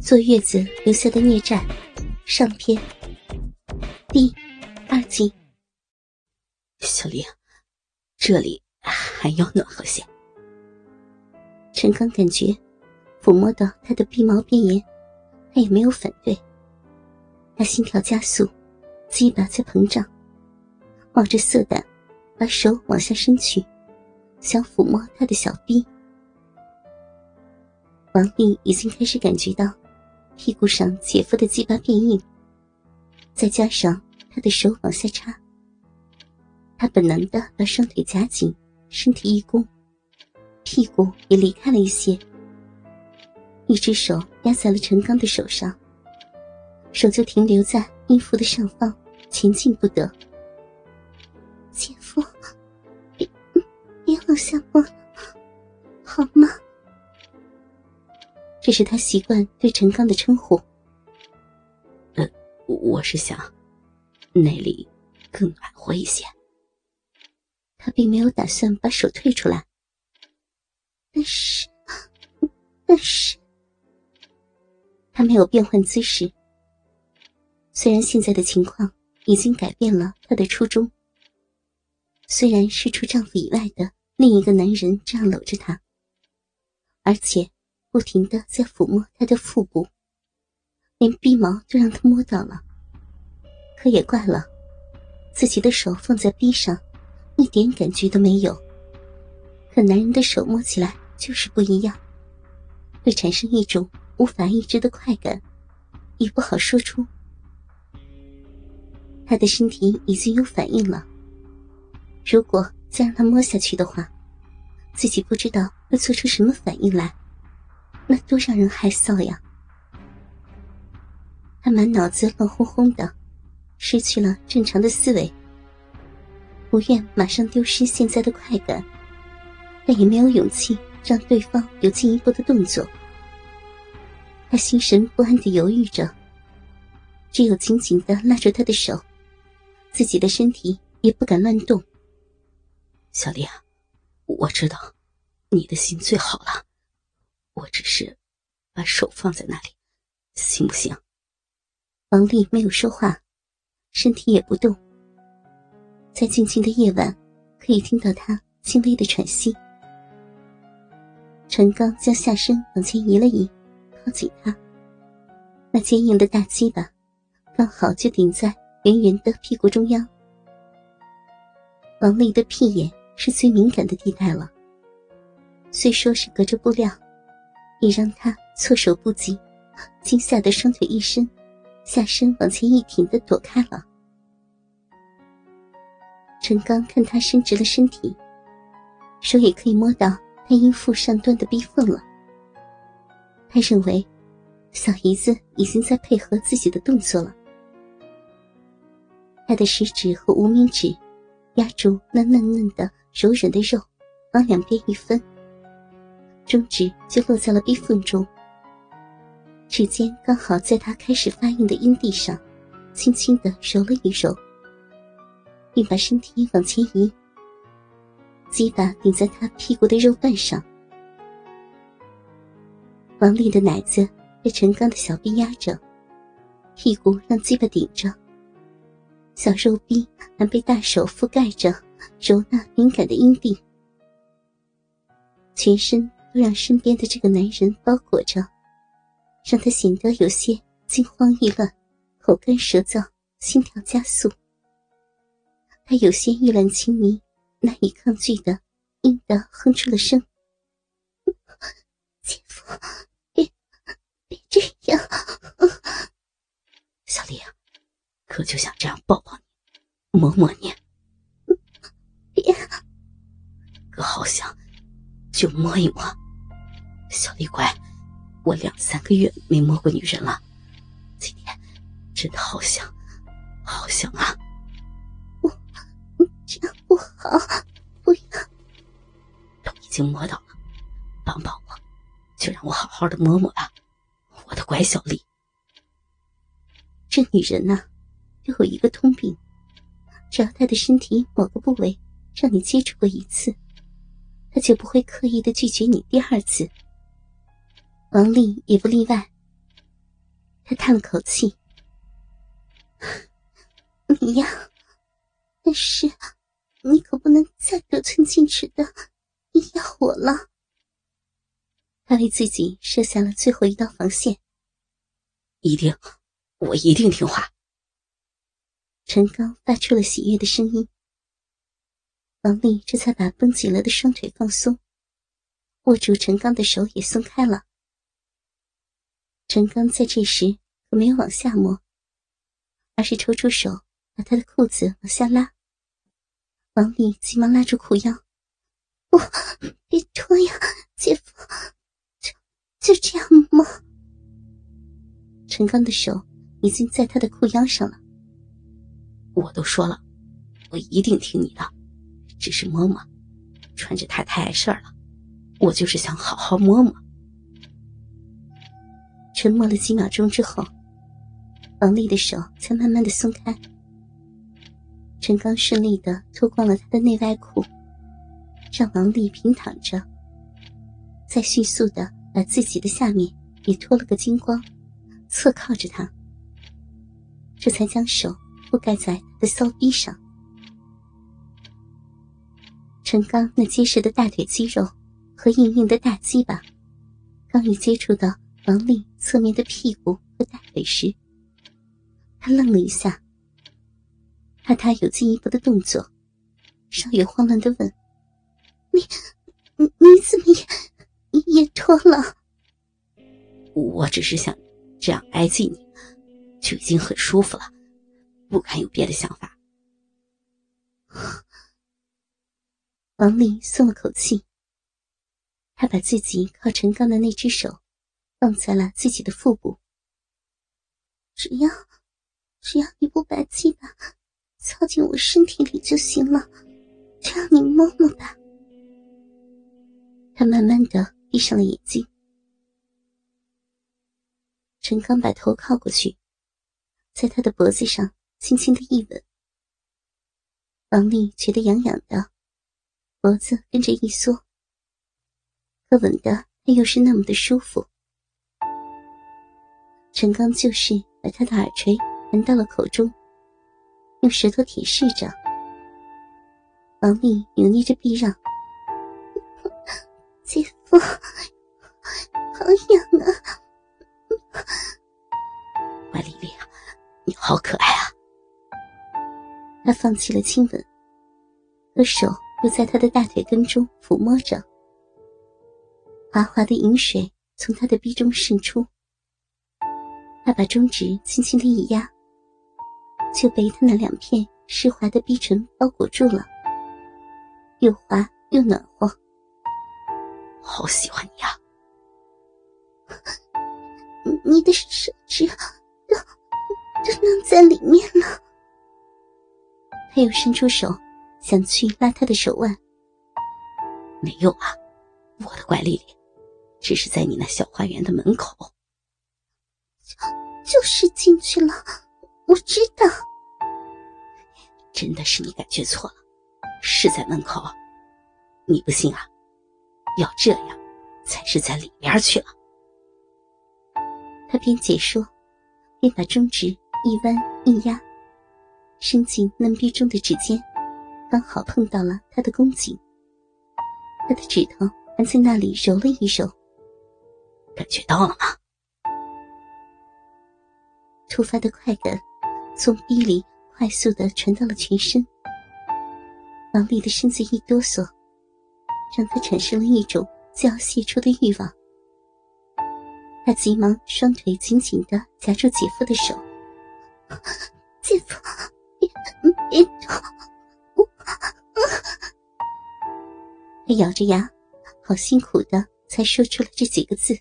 坐月子留下的孽债，上篇，第二集。小丽，这里还要暖和些。陈刚感觉抚摸到他的鼻毛边缘，他也没有反对。他心跳加速，鸡巴在膨胀，冒着色胆，把手往下伸去，想抚摸他的小臂。王丽已经开始感觉到。屁股上姐夫的鸡巴变硬，再加上他的手往下插，他本能的把双腿夹紧，身体一弓，屁股也离开了一些，一只手压在了陈刚的手上，手就停留在衣服的上方，前进不得。姐夫，别别往下摸，好吗？这是他习惯对陈刚的称呼。呃，我是想那里更暖和一些。他并没有打算把手退出来，但是，但是，他没有变换姿势。虽然现在的情况已经改变了他的初衷，虽然是除丈夫以外的另一个男人这样搂着他，而且。不停的在抚摸他的腹部，连鼻毛都让他摸到了。可也怪了，自己的手放在鼻上，一点感觉都没有。可男人的手摸起来就是不一样，会产生一种无法抑制的快感，也不好说出。他的身体已经有反应了，如果再让他摸下去的话，自己不知道会做出什么反应来。那多让人害臊呀！他满脑子乱哄哄的，失去了正常的思维。不愿马上丢失现在的快感，但也没有勇气让对方有进一步的动作。他心神不安的犹豫着，只有紧紧的拉住他的手，自己的身体也不敢乱动。小丽啊，我知道，你的心最好了。我只是把手放在那里，行不行？王丽没有说话，身体也不动。在静静的夜晚，可以听到她轻微的喘息。陈刚将下身往前移了移，靠近她，那坚硬的大鸡巴刚好就顶在圆圆的屁股中央。王丽的屁眼是最敏感的地带了，虽说是隔着布料。也让他措手不及，惊吓的双腿一伸，下身往前一挺的躲开了。陈刚看他伸直了身体，手也可以摸到他阴腹上端的逼缝了。他认为，小姨子已经在配合自己的动作了。他的食指和无名指压住那嫩嫩的、柔软的肉，往两边一分。中指就落在了逼缝中，指尖刚好在他开始发硬的阴蒂上，轻轻的揉了一揉，并把身体往前移，鸡巴顶在他屁股的肉瓣上。王丽的奶子被陈刚的小臂压着，屁股让鸡巴顶着，小肉臂还被大手覆盖着，揉那敏感的阴蒂，全身。都让身边的这个男人包裹着，让他显得有些惊慌意乱，口干舌燥，心跳加速。他有些意乱情迷，难以抗拒的，硬的哼出了声：“姐夫，别别这样！”小丽啊，可就想这样抱抱你，摸摸你。别，哥好想。就摸一摸，小丽乖，我两三个月没摸过女人了，今天真的好想，好想啊！我这样不好，不要。都已经摸到了，帮帮我，就让我好好的摸摸吧，我的乖小丽。这女人呐，有一个通病，只要她的身体某个部位让你接触过一次。他就不会刻意的拒绝你第二次。王丽也不例外，他叹了口气：“ 你呀，但是你可不能再得寸进尺的压我了。”他为自己设下了最后一道防线。一定，我一定听话。陈刚发出了喜悦的声音。王丽这才把绷紧了的双腿放松，握住陈刚的手也松开了。陈刚在这时可没有往下摸，而是抽出手把他的裤子往下拉。王丽急忙拉住裤腰：“不，别脱呀，姐夫，就就这样摸。”陈刚的手已经在他的裤腰上了。我都说了，我一定听你的。只是摸摸，穿着它太碍事儿了。我就是想好好摸摸。沉默了几秒钟之后，王丽的手才慢慢的松开。陈刚顺利的脱光了他的内外裤，让王丽平躺着，再迅速的把自己的下面也脱了个精光，侧靠着他，这才将手覆盖在他的骚逼上。陈刚那结实的大腿肌肉和硬硬的大鸡巴，刚一接触到王丽侧面的屁股和大腿时，他愣了一下，怕他有进一步的动作，稍有慌乱的问：“你，你你怎么也也脱了？”我只是想这样挨近你，就已经很舒服了，不敢有别的想法。王丽松了口气，她把自己靠陈刚的那只手放在了自己的腹部。只要，只要你不把鸡巴操进我身体里就行了，就让你摸摸吧。他慢慢的闭上了眼睛。陈刚把头靠过去，在他的脖子上轻轻的一吻。王丽觉得痒痒的。脖子跟着一缩，可吻的他又是那么的舒服。陈刚就是把他的耳垂含到了口中，用舌头舔舐着。王丽扭捏着臂让：“姐夫，好痒啊！”乖丽丽，你好可爱啊！他放弃了亲吻，和手。又在他的大腿根中抚摸着，滑滑的饮水从他的鼻中渗出。他把中指轻轻的一压，就被他那两片湿滑的逼唇包裹住了，又滑又暖和。好喜欢你呀！你的手指都都弄在里面了。他又伸出手。想去拉他的手腕，没有啊，我的乖丽丽，只是在你那小花园的门口，就就是进去了，我知道。真的是你感觉错了，是在门口，你不信啊？要这样，才是在里面去了。他边解说，边把中指一弯一压，伸进嫩逼中的指尖。刚好碰到了他的宫颈，他的指头还在那里揉了一揉。感觉到了吗？突发的快感从逼里快速的传到了全身。王丽的身子一哆嗦，让他产生了一种就要泄出的欲望。他急忙双腿紧紧的夹住姐夫的手：“ 姐夫，别别动！”他咬着牙，好辛苦的才说出了这几个字。